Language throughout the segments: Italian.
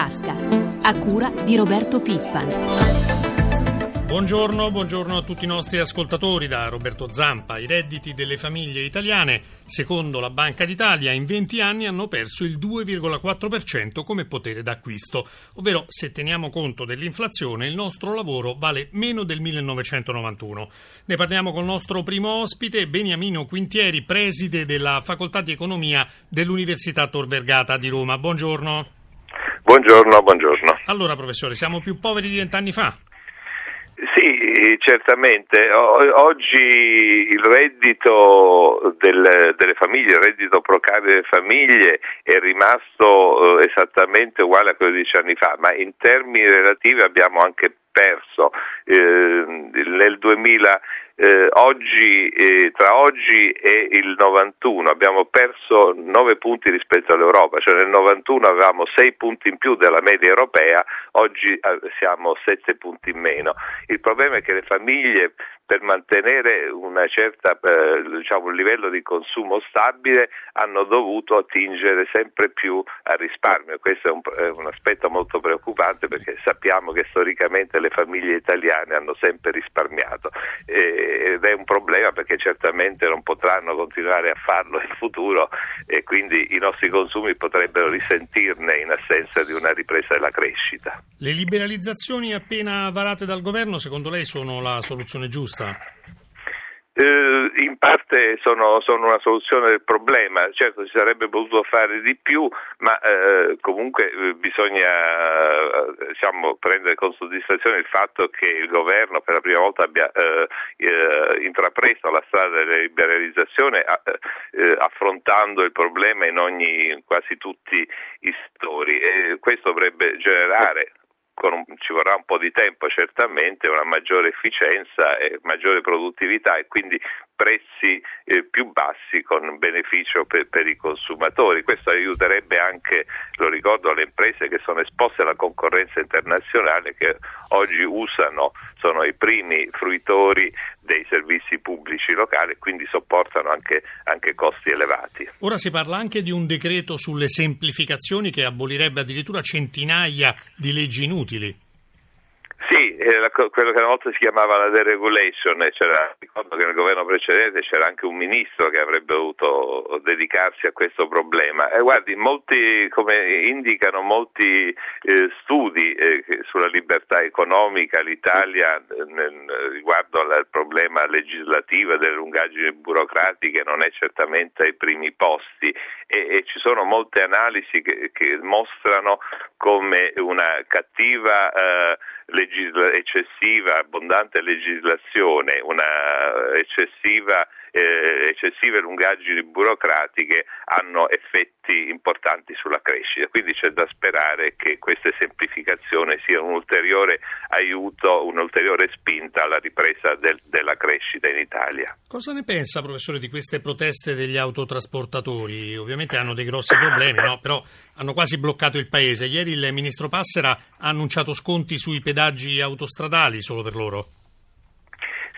tasca, a cura di Roberto Pippan. Buongiorno, buongiorno, a tutti i nostri ascoltatori da Roberto Zampa. I redditi delle famiglie italiane, secondo la Banca d'Italia, in 20 anni hanno perso il 2,4% come potere d'acquisto, ovvero se teniamo conto dell'inflazione il nostro lavoro vale meno del 1991. Ne parliamo con il nostro primo ospite, Beniamino Quintieri, preside della Facoltà di Economia dell'Università Tor Vergata di Roma. Buongiorno. Buongiorno, buongiorno. Allora, professore, siamo più poveri di vent'anni fa? Sì, certamente. oggi il reddito del, delle famiglie, il reddito pro capite delle famiglie è rimasto eh, esattamente uguale a quello di dieci anni fa, ma in termini relativi abbiamo anche perso. Eh, nel 2000 eh, oggi, eh, tra oggi e il 91 abbiamo perso 9 punti rispetto all'Europa, cioè nel 91 avevamo 6 punti in più della media europea, oggi eh, siamo 7 punti in meno. Il problema è che le famiglie per mantenere certa, eh, diciamo, un livello di consumo stabile hanno dovuto attingere sempre più al risparmio. Questo è un, è un aspetto molto preoccupante perché sappiamo che storicamente le famiglie italiane hanno sempre risparmiato eh, ed è un problema perché certamente non potranno continuare a farlo in futuro e quindi i nostri consumi potrebbero risentirne in assenza di una ripresa della crescita. Le liberalizzazioni appena varate dal governo secondo lei sono la soluzione giusta? Eh, in parte sono, sono, una soluzione del problema, certo si sarebbe potuto fare di più, ma eh, comunque eh, bisogna diciamo, prendere con soddisfazione il fatto che il governo per la prima volta abbia eh, eh, intrapreso la strada della liberalizzazione affrontando il problema in, ogni, in quasi tutti i settori. E questo dovrebbe generare un, ci vorrà un po' di tempo certamente, una maggiore efficienza e maggiore produttività e quindi prezzi eh, più bassi con beneficio per, per, i consumatori. Questo aiuterebbe anche, lo ricordo, le imprese che sono esposte alla concorrenza internazionale che oggi usano, sono i primi fruitori dei servizi pubblici locali e quindi sopportano anche, anche costi elevati. Ora si parla anche di un decreto sulle semplificazioni che abolirebbe addirittura centinaia di leggi inutili era quello che una volta si chiamava la deregulation, c'era, ricordo che nel governo precedente c'era anche un ministro che avrebbe dovuto dedicarsi a questo problema. E guardi, molti, come indicano molti eh, studi eh, sulla libertà economica, l'Italia eh, nel, riguardo al problema legislativo delle lungaggini burocratiche non è certamente ai primi posti e, e ci sono molte analisi che, che mostrano come una cattiva eh, legisla- eccessiva, abbondante legislazione, una eccessiva eh, eccessive lungaggini burocratiche hanno effetti importanti sulla crescita. Quindi c'è da sperare che queste semplificazioni siano un ulteriore aiuto, un'ulteriore spinta alla ripresa del, della crescita in Italia. Cosa ne pensa, professore, di queste proteste degli autotrasportatori? Ovviamente hanno dei grossi problemi, no? però hanno quasi bloccato il paese. Ieri il ministro Passera ha annunciato sconti sui pedaggi autostradali solo per loro.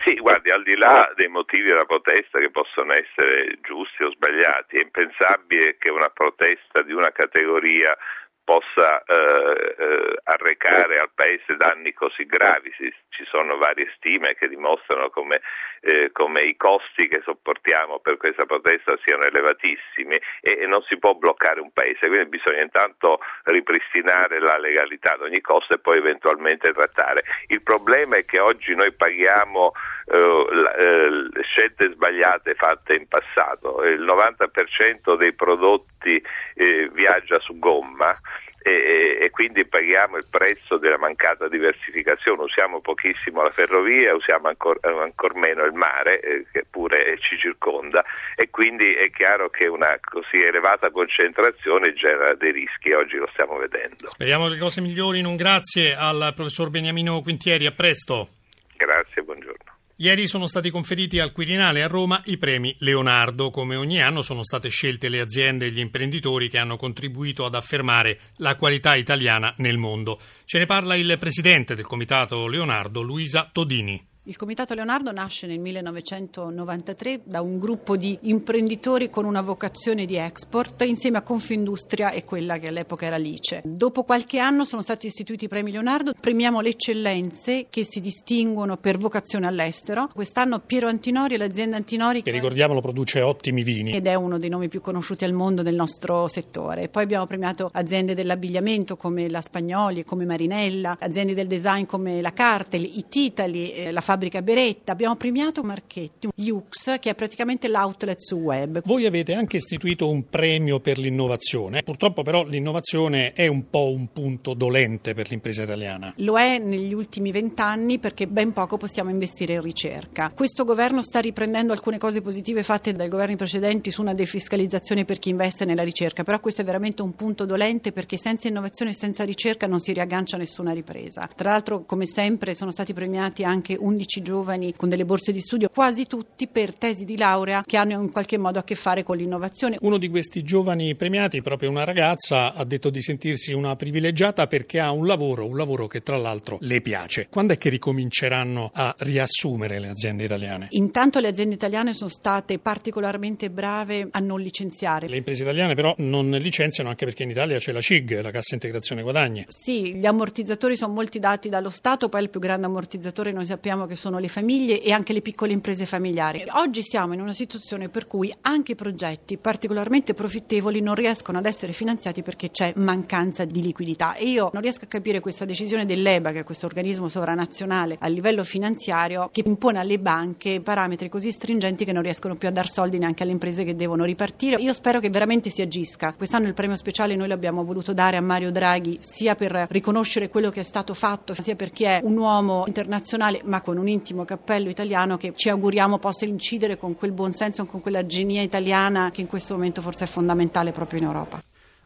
Sì, guardi, al di là dei motivi della protesta che possono essere giusti o sbagliati, è impensabile che una protesta di una categoria possa eh, eh, arrecare al Paese danni così gravi. ci sono varie stime che dimostrano come, eh, come, i costi che sopportiamo per questa protesta siano elevatissimi e, e, non si può bloccare un Paese, quindi bisogna intanto ripristinare la legalità ad ogni costo e poi eventualmente trattare. Il problema è che oggi noi paghiamo eh, le scelte sbagliate fatte in passato, il 90% dei prodotti eh, viaggia su gomma e, e, quindi paghiamo il prezzo della mancata diversificazione, usiamo pochissimo la ferrovia, usiamo ancora ancor meno il mare eh, che pure ci circonda e quindi è chiaro che una così elevata concentrazione genera dei rischi, oggi lo stiamo vedendo. Speriamo che le cose migliorino, un grazie al professor Beniamino Quintieri, a presto. Grazie, buongiorno. Ieri sono stati conferiti al Quirinale a Roma i premi Leonardo. Come ogni anno sono state scelte le aziende e gli imprenditori che hanno contribuito ad affermare la qualità italiana nel mondo. Ce ne parla il presidente del Comitato Leonardo, Luisa Todini. Il Comitato Leonardo nasce nel 1993 da un gruppo di imprenditori con una vocazione di export insieme a Confindustria e quella che all'epoca era Lice. Dopo qualche anno sono stati istituiti i premi Leonardo, premiamo le eccellenze che si distinguono per vocazione all'estero. Quest'anno Piero Antinori e l'azienda Antinori che ricordiamolo produce ottimi vini ed è uno dei nomi più conosciuti al mondo del nostro settore. Poi abbiamo premiato aziende dell'abbigliamento come la Spagnoli, come Marinella, aziende del design come la Cartel, It Italy, eh, la fabbrica Beretta. Abbiamo premiato Marchetti, Yux, che è praticamente l'outlet su web. Voi avete anche istituito un premio per l'innovazione. Purtroppo però l'innovazione è un po' un punto dolente per l'impresa italiana. Lo è negli ultimi vent'anni perché ben poco possiamo investire in ricerca. Questo governo sta riprendendo alcune cose positive fatte dai governi precedenti su una defiscalizzazione per chi investe nella ricerca, però questo è veramente un punto dolente perché senza innovazione e senza ricerca non si riaggancia nessuna ripresa. Tra l'altro, come sempre, sono stati premiati anche 11 giovani con delle borse di studio, quasi tutti per tesi di laurea che hanno in qualche modo a che fare con l'innovazione. Uno di questi giovani premiati, proprio una ragazza, ha detto di sentirsi una privilegiata perché ha un lavoro, un lavoro che tra l'altro le piace. Quando è che ricominceranno a riassumere le aziende italiane? Intanto le aziende italiane sono state particolarmente brave a non licenziare. Le imprese italiane però non licenziano anche perché in Italia c'è la CIG, la Cassa Integrazione Guadagni. Sì, gli ammortizzatori sono molti dati dallo Stato, poi il più grande ammortizzatore noi sappiamo che sono le famiglie e anche le piccole imprese familiari. Oggi siamo in una situazione per cui anche progetti particolarmente profittevoli non riescono ad essere finanziati perché c'è mancanza di liquidità e io non riesco a capire questa decisione dell'EBA, che è questo organismo sovranazionale a livello finanziario, che impone alle banche parametri così stringenti che non riescono più a dar soldi neanche alle imprese che devono ripartire. Io spero che veramente si agisca. Quest'anno il premio speciale noi l'abbiamo voluto dare a Mario Draghi sia per riconoscere quello che è stato fatto, sia perché è un uomo internazionale ma con un intimo cappello italiano che ci auguriamo possa incidere con quel buonsenso, con quella genia italiana che in questo momento forse è fondamentale proprio in Europa.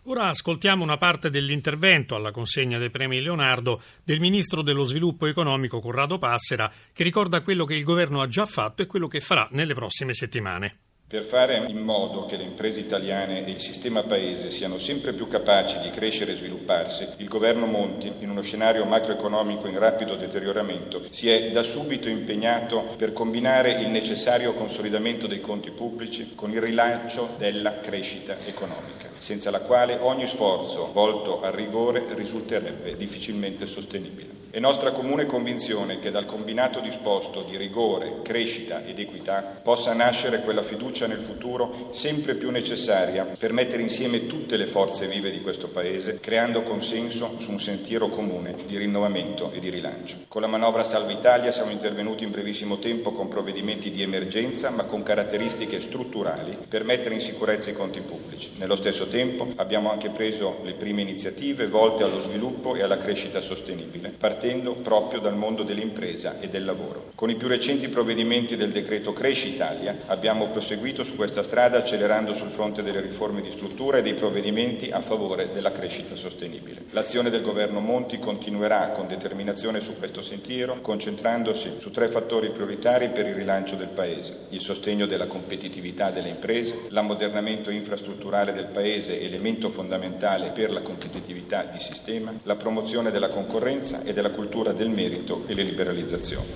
Ora ascoltiamo una parte dell'intervento alla consegna dei premi Leonardo del ministro dello sviluppo economico Corrado Passera che ricorda quello che il governo ha già fatto e quello che farà nelle prossime settimane. Per fare in modo che le imprese italiane e il sistema paese siano sempre più capaci di crescere e svilupparsi, il governo Monti, in uno scenario macroeconomico in rapido deterioramento, si è da subito impegnato per combinare il necessario consolidamento dei conti pubblici con il rilancio della crescita economica, senza la quale ogni sforzo volto al rigore risulterebbe difficilmente sostenibile. È nostra comune convinzione che dal combinato disposto di rigore, crescita ed equità possa nascere quella fiducia nel futuro sempre più necessaria per mettere insieme tutte le forze vive di questo Paese, creando consenso su un sentiero comune di rinnovamento e di rilancio. Con la manovra Salva Italia siamo intervenuti in brevissimo tempo con provvedimenti di emergenza, ma con caratteristiche strutturali per mettere in sicurezza i conti pubblici. Nello stesso tempo abbiamo anche preso le prime iniziative volte allo sviluppo e alla crescita sostenibile partendo proprio dal mondo dell'impresa e del lavoro. Con i più recenti provvedimenti del decreto Cresci Italia abbiamo proseguito su questa strada accelerando sul fronte delle riforme di struttura e dei provvedimenti a favore della crescita sostenibile. L'azione del governo Monti continuerà con determinazione su questo sentiero, concentrandosi su tre fattori prioritari per il rilancio del Paese: il sostegno della competitività delle imprese, l'ammodernamento infrastrutturale del Paese, elemento fondamentale per la competitività di sistema, la promozione della concorrenza e della la cultura del merito e le liberalizzazioni.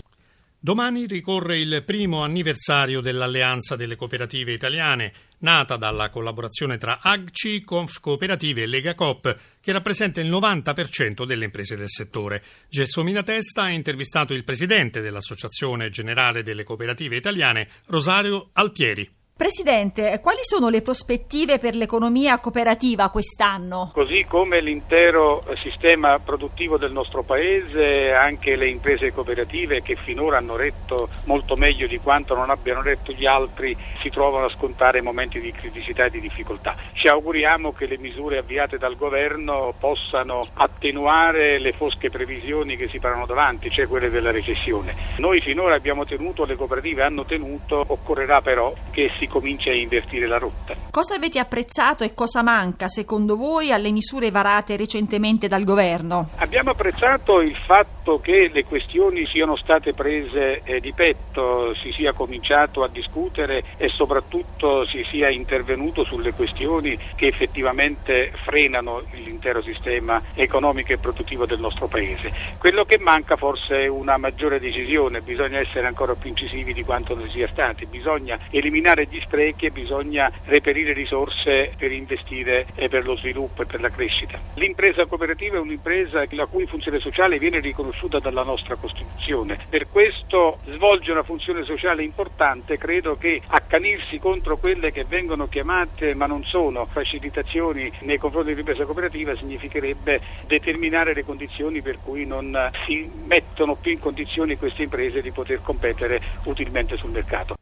Domani ricorre il primo anniversario dell'Alleanza delle Cooperative Italiane, nata dalla collaborazione tra AGCI, Conf Cooperative e Lega Coop, che rappresenta il 90% delle imprese del settore. Gelsomina Testa ha intervistato il presidente dell'Associazione Generale delle Cooperative Italiane, Rosario Altieri. Presidente, quali sono le prospettive per l'economia cooperativa quest'anno? Così come l'intero sistema produttivo del nostro Paese, anche le imprese cooperative che finora hanno retto molto meglio di quanto non abbiano retto gli altri, si trovano a scontare momenti di criticità e di difficoltà. Ci auguriamo che le misure avviate dal governo possano attenuare le fosche previsioni che si parano davanti, cioè quelle della recessione. Noi finora abbiamo tenuto, le cooperative hanno tenuto, occorrerà però che si cominci a invertire la rotta. Cosa avete apprezzato e cosa manca secondo voi alle misure varate recentemente dal governo? Abbiamo apprezzato il fatto che le questioni siano state prese eh, di petto, si sia cominciato a discutere e soprattutto si sia intervenuto sulle questioni che effettivamente frenano l'intero sistema economico e produttivo del nostro Paese. Quello che manca forse è una maggiore decisione, bisogna essere ancora più incisivi di quanto non sia stati, bisogna eliminare gli sprechi e bisogna reperire risorse per investire per lo sviluppo e per la crescita. L'impresa cooperativa è un'impresa la cui funzione sociale viene riconosciuta dalla nostra Costituzione. Per questo svolge una funzione sociale importante, credo che accanirsi contro quelle che vengono chiamate ma non sono facilitazioni nei confronti dell'impresa cooperativa significherebbe determinare le condizioni per cui non si mettono più in condizioni queste imprese di poter competere utilmente sul mercato.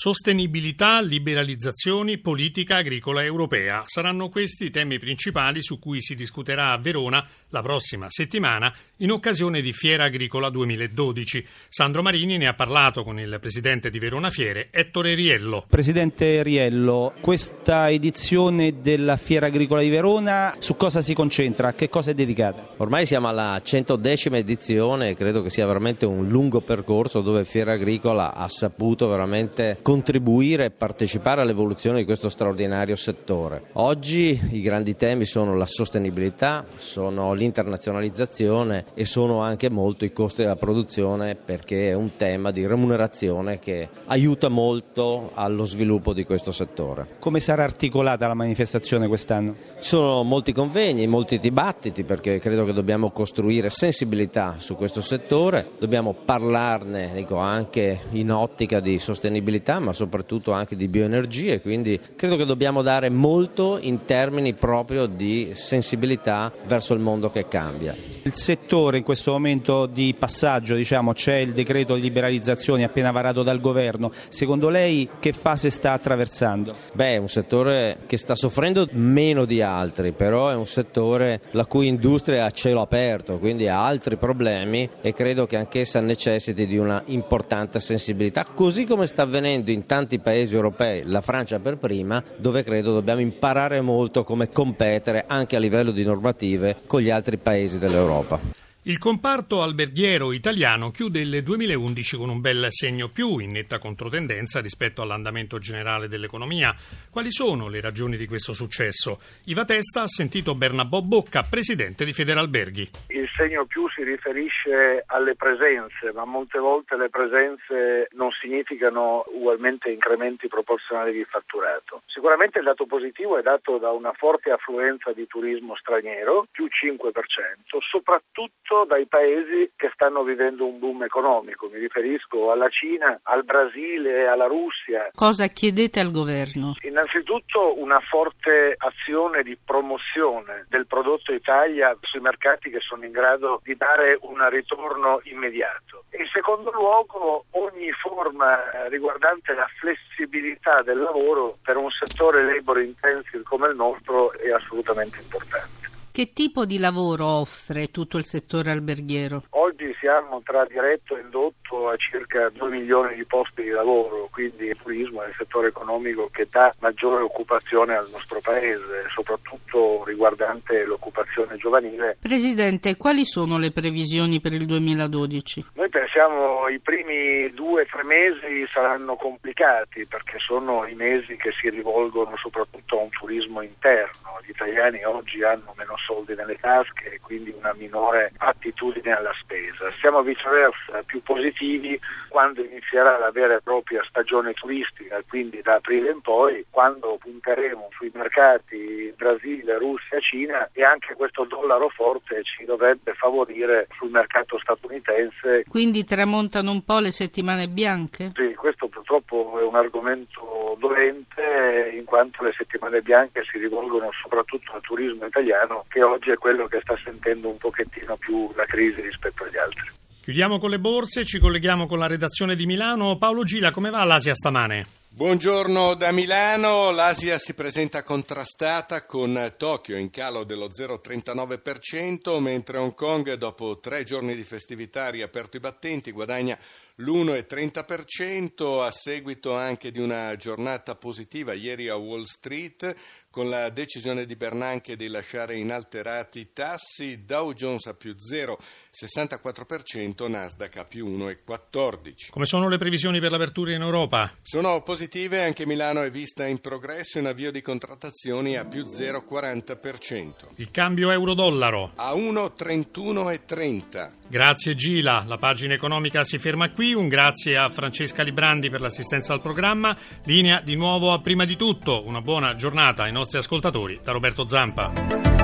Sostenibilità, liberalizzazioni, politica agricola europea. Saranno questi i temi principali su cui si discuterà a Verona la prossima settimana in occasione di Fiera Agricola 2012. Sandro Marini ne ha parlato con il presidente di Verona Fiere, Ettore Riello. Presidente Riello, questa edizione della Fiera Agricola di Verona su cosa si concentra? A che cosa è dedicata? Ormai siamo alla 110 edizione e credo che sia veramente un lungo percorso dove Fiera Agricola ha saputo veramente contribuire e partecipare all'evoluzione di questo straordinario settore. Oggi i grandi temi sono la sostenibilità, sono l'internazionalizzazione e sono anche molto i costi della produzione perché è un tema di remunerazione che aiuta molto allo sviluppo di questo settore. Come sarà articolata la manifestazione quest'anno? Ci sono molti convegni, molti dibattiti perché credo che dobbiamo costruire sensibilità su questo settore, dobbiamo parlarne dico, anche in ottica di sostenibilità ma soprattutto anche di bioenergie, quindi credo che dobbiamo dare molto in termini proprio di sensibilità verso il mondo che cambia. Il settore in questo momento di passaggio, diciamo, c'è il decreto di liberalizzazione appena varato dal governo, secondo lei che fase sta attraversando? Beh, è un settore che sta soffrendo meno di altri, però è un settore la cui industria è a cielo aperto, quindi ha altri problemi e credo che anch'essa necessiti di una importante sensibilità, così come sta avvenendo in tanti paesi europei, la Francia per prima, dove credo dobbiamo imparare molto come competere anche a livello di normative con gli altri paesi dell'Europa. Il comparto alberghiero italiano chiude il 2011 con un bel segno più, in netta controtendenza rispetto all'andamento generale dell'economia. Quali sono le ragioni di questo successo? Iva Testa ha sentito Bernabò Bocca, presidente di Federalberghi. Il segno più si riferisce alle presenze, ma molte volte le presenze non significano ugualmente incrementi proporzionali di fatturato. Sicuramente il dato positivo è dato da una forte affluenza di turismo straniero, più 5%, soprattutto soprattutto dai paesi che stanno vivendo un boom economico. Mi riferisco alla Cina, al Brasile, alla Russia. Cosa chiedete al governo? Innanzitutto una forte azione di promozione del prodotto Italia sui mercati che sono in grado di dare un ritorno immediato. In secondo luogo ogni forma riguardante la flessibilità del lavoro per un settore labor intensive come il nostro è assolutamente importante. Che tipo di lavoro offre tutto il settore alberghiero? Oggi siamo tra diretto e indotto a circa 2 milioni di posti di lavoro, quindi il turismo è il settore economico che dà maggiore occupazione al nostro paese, soprattutto riguardante l'occupazione giovanile. Presidente, quali sono le previsioni per il 2012? Noi pensiamo i primi due o tre mesi saranno complicati perché sono i mesi che si rivolgono soprattutto a un turismo interno. Gli italiani oggi hanno meno soldi nelle tasche e quindi una minore attitudine alla spesa. Siamo viceversa più positivi quando inizierà la vera e propria stagione turistica, quindi da aprile in poi, quando punteremo sui mercati Brasile, Russia, Cina e anche questo dollaro forte ci dovrebbe favorire sul mercato statunitense. Quindi tramontano un po' le settimane bianche? Sì, questo purtroppo è un argomento dolente in quanto le settimane bianche si rivolgono soprattutto al turismo italiano che oggi è quello che sta sentendo un pochettino più la crisi rispetto agli altri. Chiudiamo con le borse, ci colleghiamo con la redazione di Milano. Paolo Gila, come va l'Asia stamane? Buongiorno da Milano, l'Asia si presenta contrastata con Tokyo in calo dello 0,39%, mentre Hong Kong dopo tre giorni di festività ha riaperto i battenti, guadagna l'1,30% a seguito anche di una giornata positiva ieri a Wall Street con la decisione di Bernanke di lasciare inalterati i tassi, Dow Jones a più 0,64%, Nasdaq a più 1,14%. Come sono le previsioni per l'apertura in Europa? Sono positive, anche Milano è vista in progresso in avvio di contrattazioni a più 0,40%. Il cambio euro-dollaro? A 1,31,30. Grazie Gila, la pagina economica si ferma qui, un grazie a Francesca Librandi per l'assistenza al programma, linea di nuovo a prima di tutto, una buona giornata ai nostri ascoltatori da Roberto Zampa.